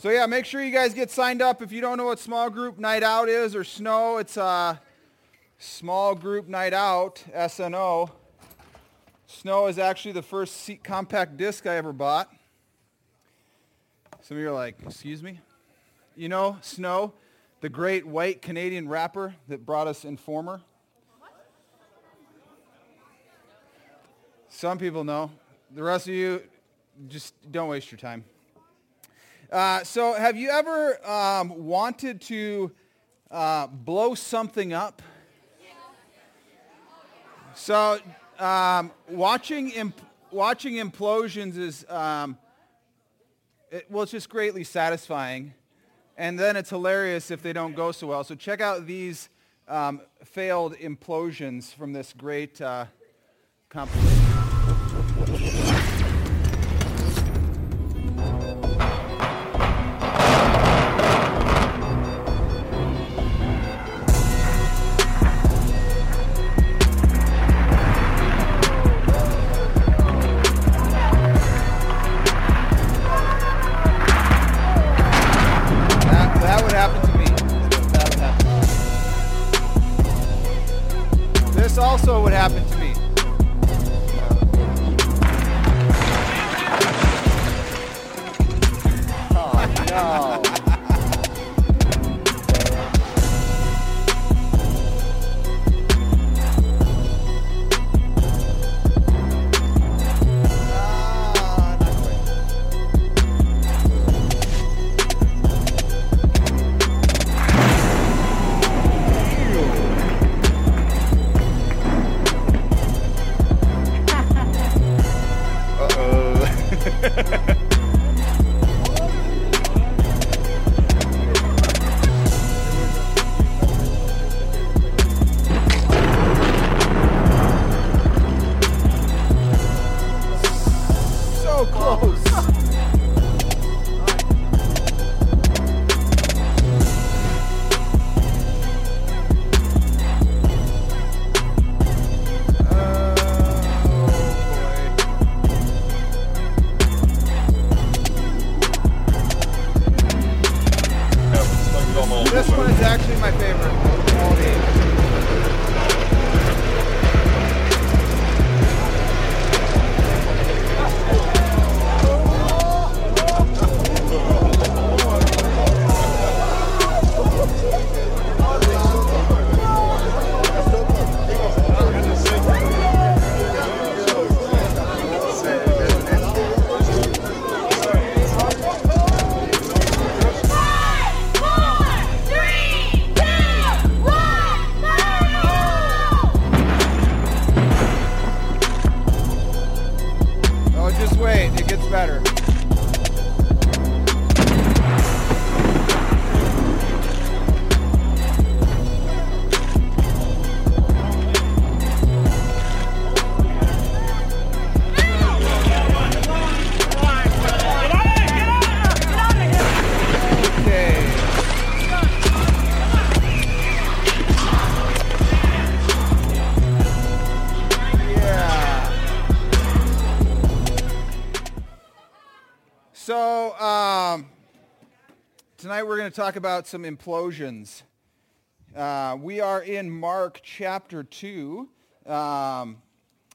So yeah, make sure you guys get signed up. If you don't know what small group night out is or snow, it's a small group night out, SNO. Snow is actually the first compact disc I ever bought. Some of you are like, excuse me? You know Snow, the great white Canadian rapper that brought us Informer? Some people know. The rest of you, just don't waste your time. Uh, so have you ever um, wanted to uh, blow something up? So um, watching, imp- watching implosions is, um, it, well, it's just greatly satisfying. And then it's hilarious if they don't go so well. So check out these um, failed implosions from this great uh, compilation. To talk about some implosions. Uh, we are in Mark chapter 2. Um,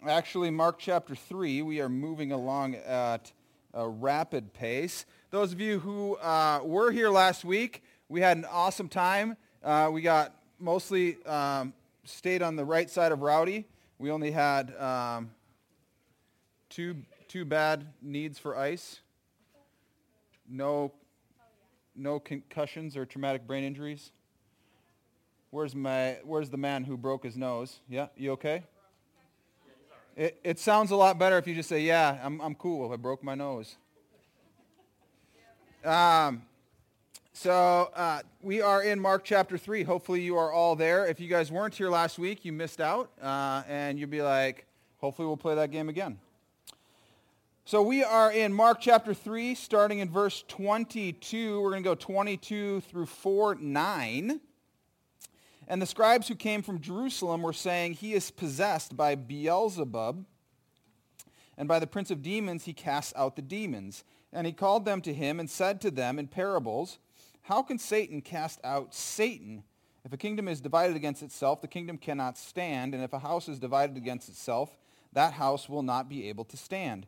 actually, Mark chapter 3. We are moving along at a rapid pace. Those of you who uh, were here last week, we had an awesome time. Uh, we got mostly um, stayed on the right side of Rowdy. We only had um, two, two bad needs for ice. No, no concussions or traumatic brain injuries. Where's my Where's the man who broke his nose? Yeah, you okay? It, it sounds a lot better if you just say, "Yeah, I'm I'm cool. I broke my nose." Um, so uh, we are in Mark chapter three. Hopefully you are all there. If you guys weren't here last week, you missed out, uh, and you'll be like, "Hopefully we'll play that game again." So we are in Mark chapter 3, starting in verse 22. We're going to go 22 through 4, 9. And the scribes who came from Jerusalem were saying, he is possessed by Beelzebub, and by the prince of demons he casts out the demons. And he called them to him and said to them in parables, How can Satan cast out Satan? If a kingdom is divided against itself, the kingdom cannot stand. And if a house is divided against itself, that house will not be able to stand.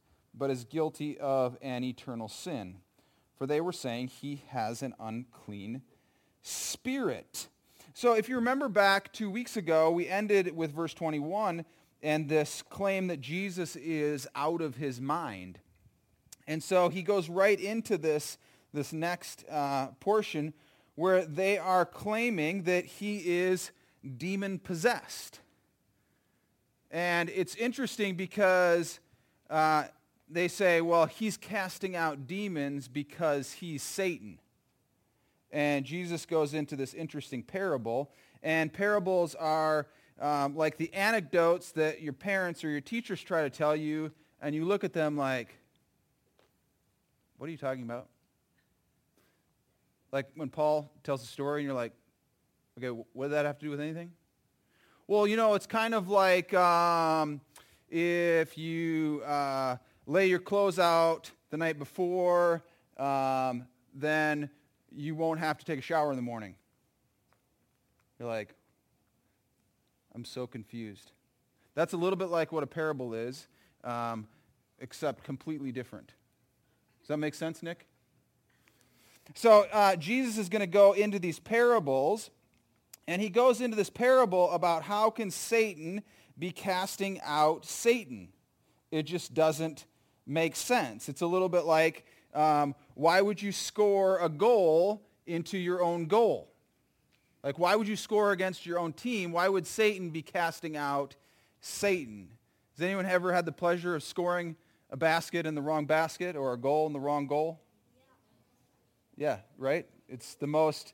but is guilty of an eternal sin. For they were saying he has an unclean spirit. So if you remember back two weeks ago, we ended with verse 21 and this claim that Jesus is out of his mind. And so he goes right into this, this next uh, portion where they are claiming that he is demon possessed. And it's interesting because uh, they say, well, he's casting out demons because he's Satan. And Jesus goes into this interesting parable. And parables are um, like the anecdotes that your parents or your teachers try to tell you, and you look at them like, what are you talking about? Like when Paul tells a story and you're like, okay, what does that have to do with anything? Well, you know, it's kind of like um, if you uh, lay your clothes out the night before, um, then you won't have to take a shower in the morning. You're like, I'm so confused. That's a little bit like what a parable is, um, except completely different. Does that make sense, Nick? So uh, Jesus is going to go into these parables, and he goes into this parable about how can Satan be casting out Satan. It just doesn't make sense. It's a little bit like um, why would you score a goal into your own goal? Like, why would you score against your own team? Why would Satan be casting out Satan? Has anyone ever had the pleasure of scoring a basket in the wrong basket or a goal in the wrong goal? Yeah, right? It's the most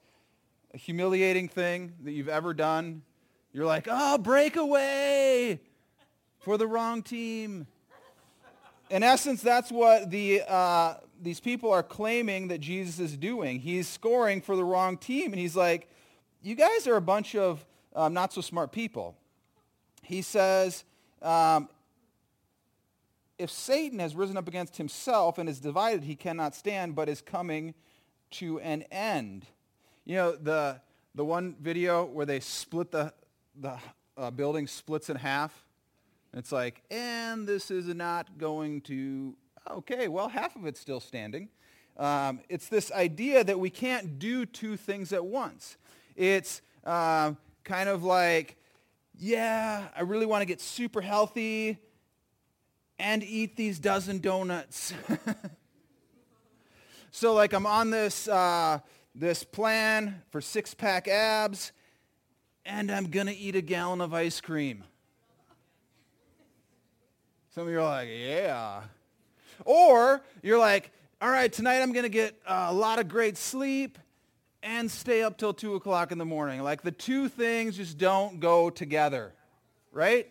humiliating thing that you've ever done. You're like, oh, breakaway for the wrong team. In essence, that's what the, uh, these people are claiming that Jesus is doing. He's scoring for the wrong team. And he's like, you guys are a bunch of um, not so smart people. He says, um, if Satan has risen up against himself and is divided, he cannot stand, but is coming to an end. You know, the, the one video where they split the, the uh, building splits in half. It's like, and this is not going to Okay, well, half of it's still standing. Um, it's this idea that we can't do two things at once. It's uh, kind of like, yeah, I really want to get super healthy and eat these dozen donuts. so like I'm on this, uh, this plan for six-pack abs, and I'm going to eat a gallon of ice cream. Some of you are like, yeah. Or you're like, all right, tonight I'm going to get a lot of great sleep and stay up till 2 o'clock in the morning. Like the two things just don't go together, right?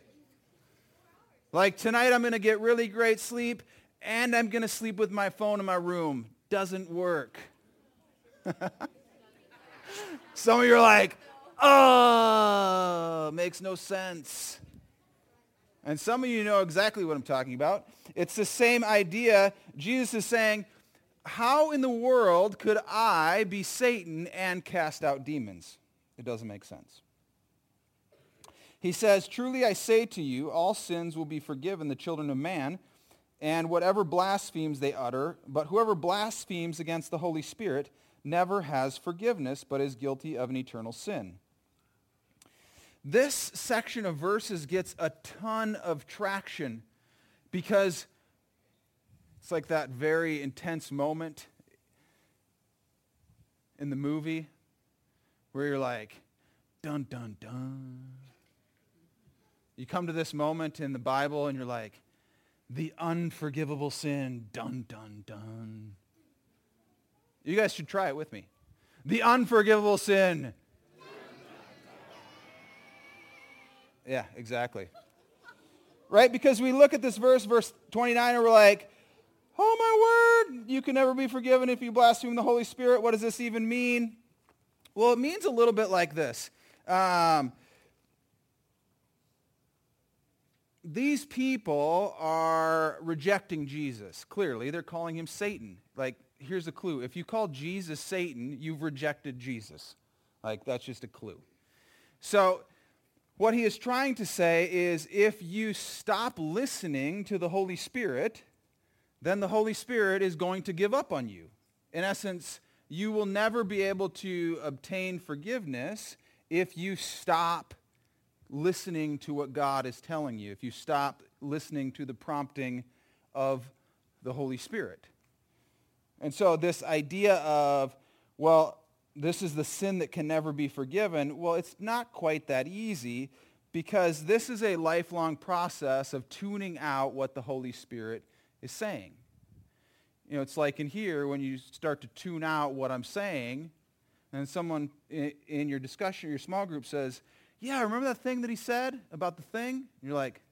Like tonight I'm going to get really great sleep and I'm going to sleep with my phone in my room. Doesn't work. Some of you are like, oh, makes no sense. And some of you know exactly what I'm talking about. It's the same idea. Jesus is saying, how in the world could I be Satan and cast out demons? It doesn't make sense. He says, Truly I say to you, all sins will be forgiven the children of man, and whatever blasphemes they utter, but whoever blasphemes against the Holy Spirit never has forgiveness, but is guilty of an eternal sin. This section of verses gets a ton of traction because it's like that very intense moment in the movie where you're like, dun, dun, dun. You come to this moment in the Bible and you're like, the unforgivable sin, dun, dun, dun. You guys should try it with me. The unforgivable sin. Yeah, exactly. Right? Because we look at this verse, verse 29, and we're like, oh my word, you can never be forgiven if you blaspheme the Holy Spirit. What does this even mean? Well, it means a little bit like this. Um, these people are rejecting Jesus. Clearly, they're calling him Satan. Like, here's a clue. If you call Jesus Satan, you've rejected Jesus. Like, that's just a clue. So, what he is trying to say is if you stop listening to the Holy Spirit, then the Holy Spirit is going to give up on you. In essence, you will never be able to obtain forgiveness if you stop listening to what God is telling you, if you stop listening to the prompting of the Holy Spirit. And so this idea of, well, this is the sin that can never be forgiven, well, it's not quite that easy because this is a lifelong process of tuning out what the Holy Spirit is saying. You know, it's like in here when you start to tune out what I'm saying, and someone in your discussion, or your small group says, yeah, remember that thing that he said about the thing? And you're like,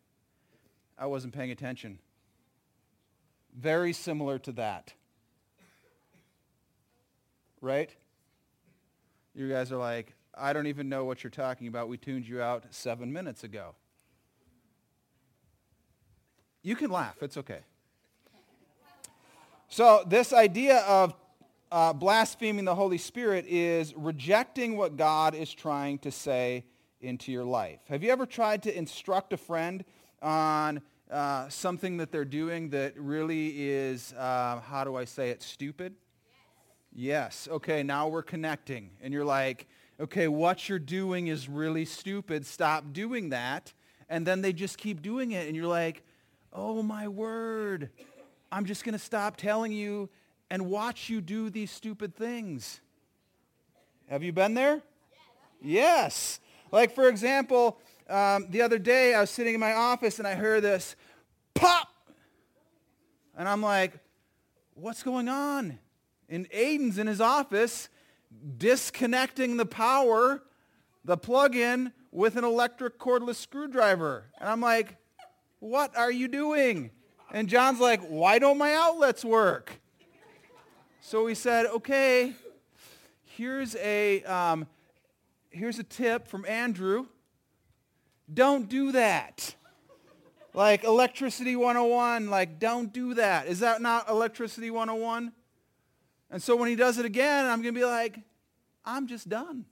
I wasn't paying attention. Very similar to that. Right? You guys are like, I don't even know what you're talking about. We tuned you out seven minutes ago. You can laugh. It's okay. So this idea of uh, blaspheming the Holy Spirit is rejecting what God is trying to say into your life. Have you ever tried to instruct a friend on uh, something that they're doing that really is, uh, how do I say it, stupid? Yes. Okay, now we're connecting. And you're like, okay, what you're doing is really stupid. Stop doing that. And then they just keep doing it. And you're like, oh my word. I'm just going to stop telling you and watch you do these stupid things. Have you been there? Yes. Like, for example, um, the other day I was sitting in my office and I heard this pop. And I'm like, what's going on? And Aiden's in his office disconnecting the power, the plug-in, with an electric cordless screwdriver. And I'm like, what are you doing? And John's like, why don't my outlets work? So we said, okay, here's a, um, here's a tip from Andrew. Don't do that. Like electricity 101, like don't do that. Is that not electricity 101? And so when he does it again, I'm going to be like, I'm just done.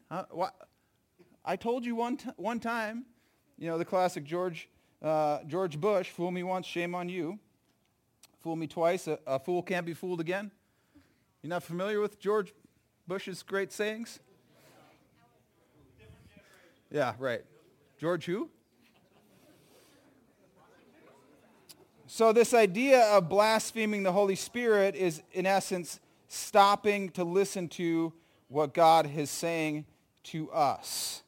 I told you one, t- one time, you know, the classic George, uh, George Bush, fool me once, shame on you. Fool me twice, a, a fool can't be fooled again. You're not familiar with George Bush's great sayings? Yeah, right. George who? So this idea of blaspheming the Holy Spirit is, in essence, stopping to listen to what God is saying to us.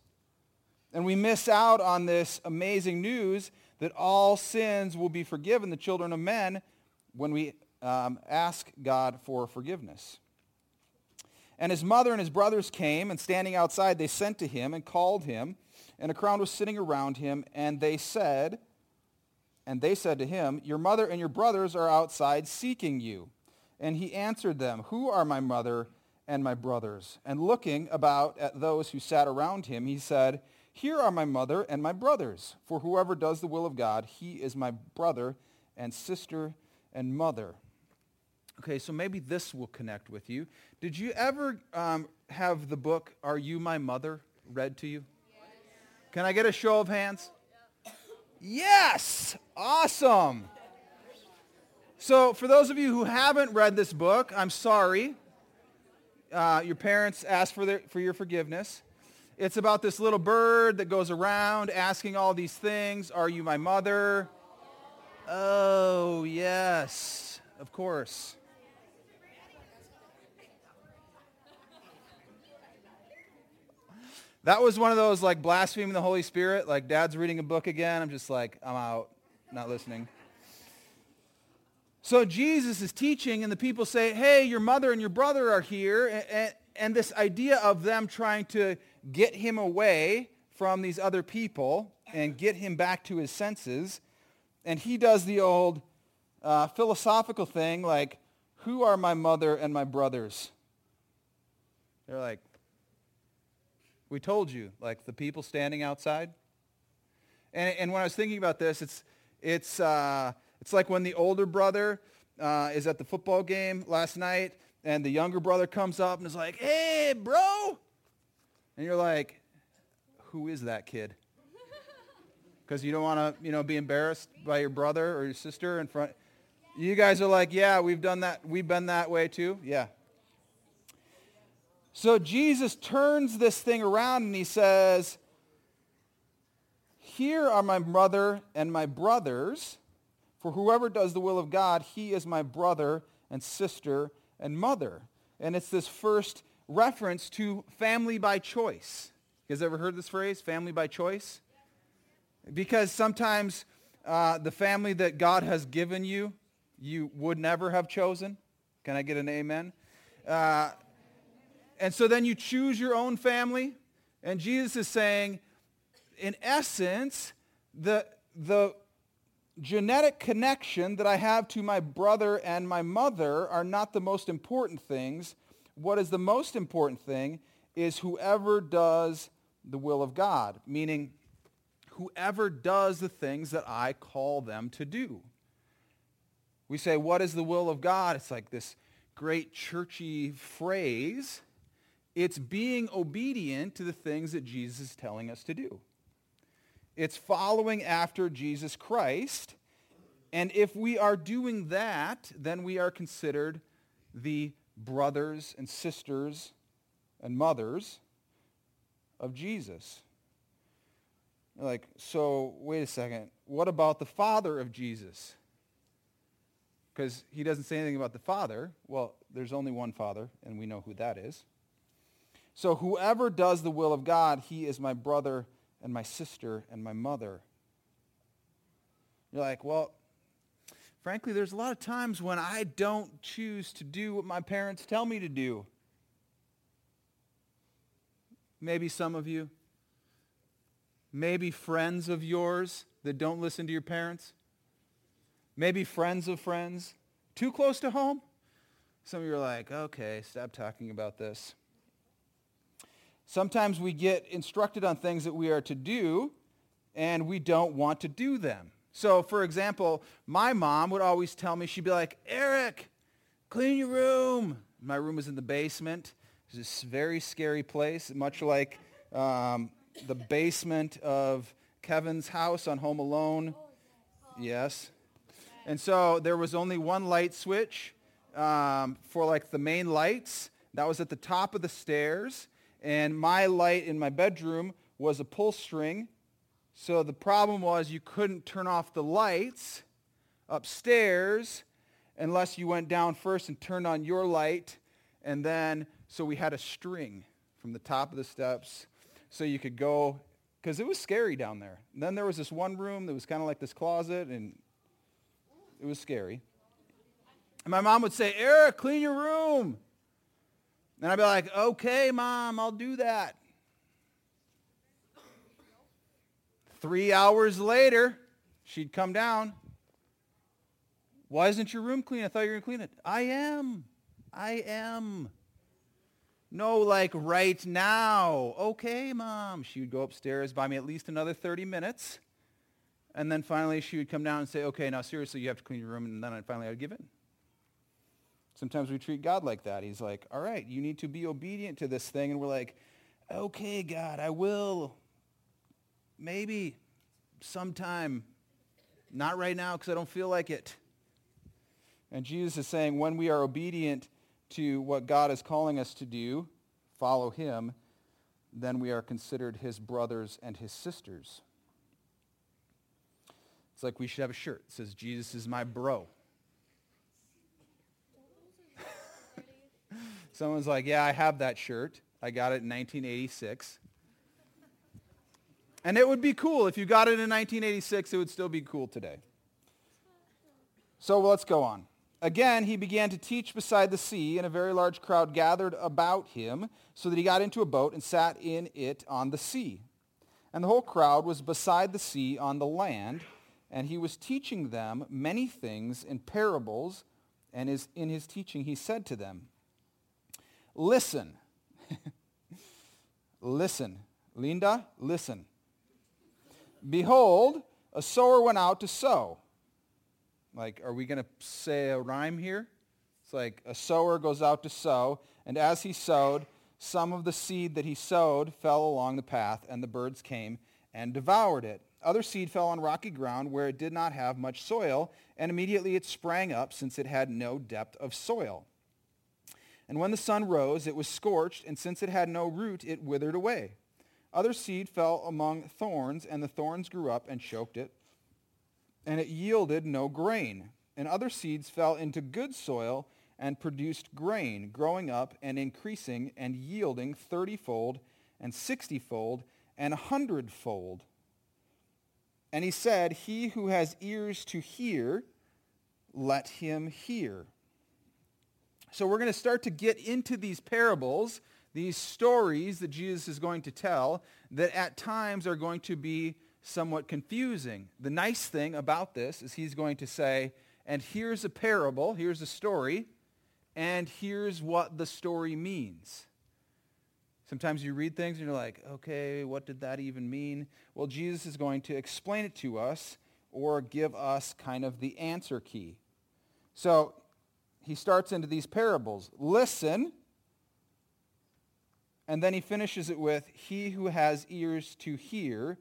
And we miss out on this amazing news that all sins will be forgiven the children of men when we um, ask God for forgiveness. And his mother and his brothers came, and standing outside, they sent to him and called him, and a crowd was sitting around him, and they said, and they said to him, Your mother and your brothers are outside seeking you. And he answered them, Who are my mother and my brothers? And looking about at those who sat around him, he said, Here are my mother and my brothers. For whoever does the will of God, he is my brother and sister and mother. Okay, so maybe this will connect with you. Did you ever um, have the book Are You My Mother read to you? Yes. Can I get a show of hands? Yes! Awesome! So for those of you who haven't read this book, I'm sorry. Uh, your parents asked for, their, for your forgiveness. It's about this little bird that goes around asking all these things. Are you my mother? Oh, yes, of course. That was one of those like blaspheming the Holy Spirit, like dad's reading a book again. I'm just like, I'm out, not listening. So Jesus is teaching and the people say, hey, your mother and your brother are here. And, and, this idea of them trying to get him away from these other people and get him back to his senses. And he does the old uh, philosophical thing like, who are my mother and my brothers? They're like, we told you, like the people standing outside. And, and when I was thinking about this, it's, it's, uh, it's like when the older brother uh, is at the football game last night and the younger brother comes up and is like, hey, bro. And you're like, who is that kid? Because you don't want to, you know, be embarrassed by your brother or your sister in front. You guys are like, yeah, we've done that. We've been that way too. Yeah. So Jesus turns this thing around and he says, here are my mother and my brothers. For whoever does the will of God, he is my brother and sister and mother. And it's this first reference to family by choice. You guys ever heard this phrase, family by choice? Because sometimes uh, the family that God has given you, you would never have chosen. Can I get an amen? Uh, and so then you choose your own family. And Jesus is saying, in essence, the, the genetic connection that I have to my brother and my mother are not the most important things. What is the most important thing is whoever does the will of God, meaning whoever does the things that I call them to do. We say, what is the will of God? It's like this great churchy phrase. It's being obedient to the things that Jesus is telling us to do. It's following after Jesus Christ. And if we are doing that, then we are considered the brothers and sisters and mothers of Jesus. You're like, so wait a second. What about the father of Jesus? Because he doesn't say anything about the father. Well, there's only one father, and we know who that is. So whoever does the will of God, he is my brother and my sister and my mother. You're like, well, frankly, there's a lot of times when I don't choose to do what my parents tell me to do. Maybe some of you. Maybe friends of yours that don't listen to your parents. Maybe friends of friends. Too close to home? Some of you are like, okay, stop talking about this. Sometimes we get instructed on things that we are to do, and we don't want to do them. So, for example, my mom would always tell me, she'd be like, Eric, clean your room. My room was in the basement. It's this very scary place, much like um, the basement of Kevin's house on Home Alone. Yes. And so there was only one light switch um, for like the main lights. That was at the top of the stairs and my light in my bedroom was a pull string. So the problem was you couldn't turn off the lights upstairs unless you went down first and turned on your light. And then, so we had a string from the top of the steps so you could go, because it was scary down there. And then there was this one room that was kind of like this closet, and it was scary. And my mom would say, Eric, clean your room. And I'd be like, okay, mom, I'll do that. Three hours later, she'd come down. Why isn't your room clean? I thought you were going to clean it. I am. I am. No, like right now. Okay, mom. She would go upstairs, buy me at least another 30 minutes. And then finally she would come down and say, okay, now seriously, you have to clean your room. And then i finally I would give in. Sometimes we treat God like that. He's like, all right, you need to be obedient to this thing. And we're like, okay, God, I will. Maybe sometime. Not right now because I don't feel like it. And Jesus is saying when we are obedient to what God is calling us to do, follow him, then we are considered his brothers and his sisters. It's like we should have a shirt that says, Jesus is my bro. Someone's like, yeah, I have that shirt. I got it in 1986. And it would be cool. If you got it in 1986, it would still be cool today. So let's go on. Again, he began to teach beside the sea, and a very large crowd gathered about him, so that he got into a boat and sat in it on the sea. And the whole crowd was beside the sea on the land, and he was teaching them many things in parables, and in his teaching he said to them, Listen. listen. Linda, listen. Behold, a sower went out to sow. Like, are we going to say a rhyme here? It's like a sower goes out to sow, and as he sowed, some of the seed that he sowed fell along the path, and the birds came and devoured it. Other seed fell on rocky ground where it did not have much soil, and immediately it sprang up since it had no depth of soil. And when the sun rose, it was scorched, and since it had no root, it withered away. Other seed fell among thorns, and the thorns grew up and choked it, and it yielded no grain. And other seeds fell into good soil and produced grain, growing up and increasing and yielding thirtyfold and sixtyfold and a hundredfold. And he said, He who has ears to hear, let him hear. So we're going to start to get into these parables, these stories that Jesus is going to tell, that at times are going to be somewhat confusing. The nice thing about this is he's going to say, and here's a parable, here's a story, and here's what the story means. Sometimes you read things and you're like, okay, what did that even mean? Well, Jesus is going to explain it to us or give us kind of the answer key. So he starts into these parables. Listen, and then he finishes it with, he who has ears to hear,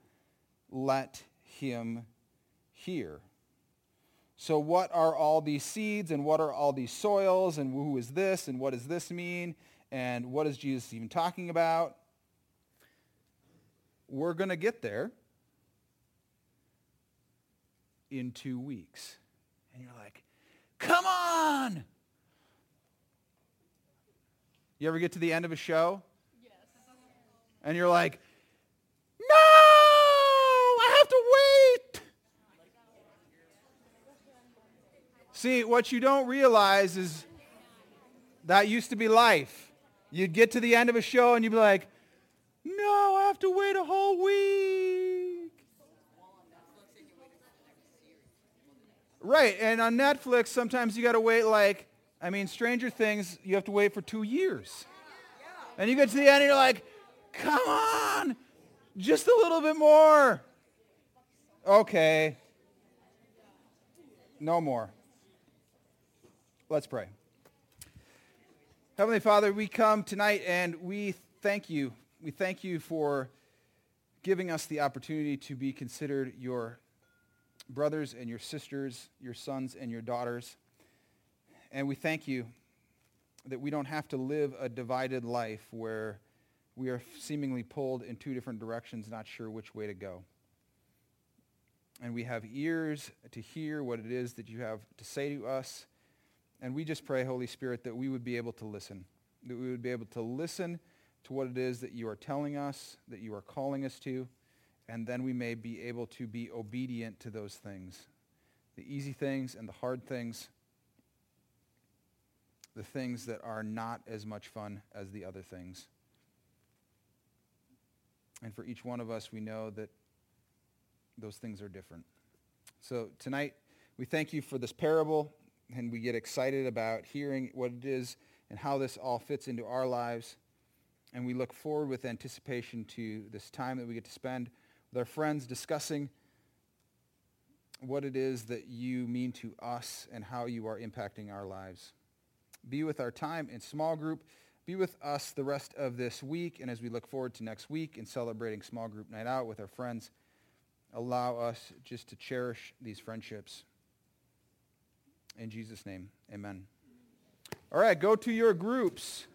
let him hear. So what are all these seeds and what are all these soils and who is this and what does this mean and what is Jesus even talking about? We're going to get there in two weeks. And you're like, come on! You ever get to the end of a show? Yes. And you're like, no! I have to wait! See, what you don't realize is that used to be life. You'd get to the end of a show and you'd be like, no, I have to wait a whole week. Right, and on Netflix, sometimes you got to wait like, I mean, Stranger Things, you have to wait for two years. And you get to the end and you're like, come on, just a little bit more. Okay. No more. Let's pray. Heavenly Father, we come tonight and we thank you. We thank you for giving us the opportunity to be considered your brothers and your sisters, your sons and your daughters. And we thank you that we don't have to live a divided life where we are seemingly pulled in two different directions, not sure which way to go. And we have ears to hear what it is that you have to say to us. And we just pray, Holy Spirit, that we would be able to listen, that we would be able to listen to what it is that you are telling us, that you are calling us to, and then we may be able to be obedient to those things, the easy things and the hard things, the things that are not as much fun as the other things. And for each one of us, we know that those things are different. So tonight, we thank you for this parable, and we get excited about hearing what it is and how this all fits into our lives. And we look forward with anticipation to this time that we get to spend with our friends discussing what it is that you mean to us and how you are impacting our lives. Be with our time in small group. Be with us the rest of this week. And as we look forward to next week and celebrating small group night out with our friends, allow us just to cherish these friendships. In Jesus' name, amen. All right, go to your groups.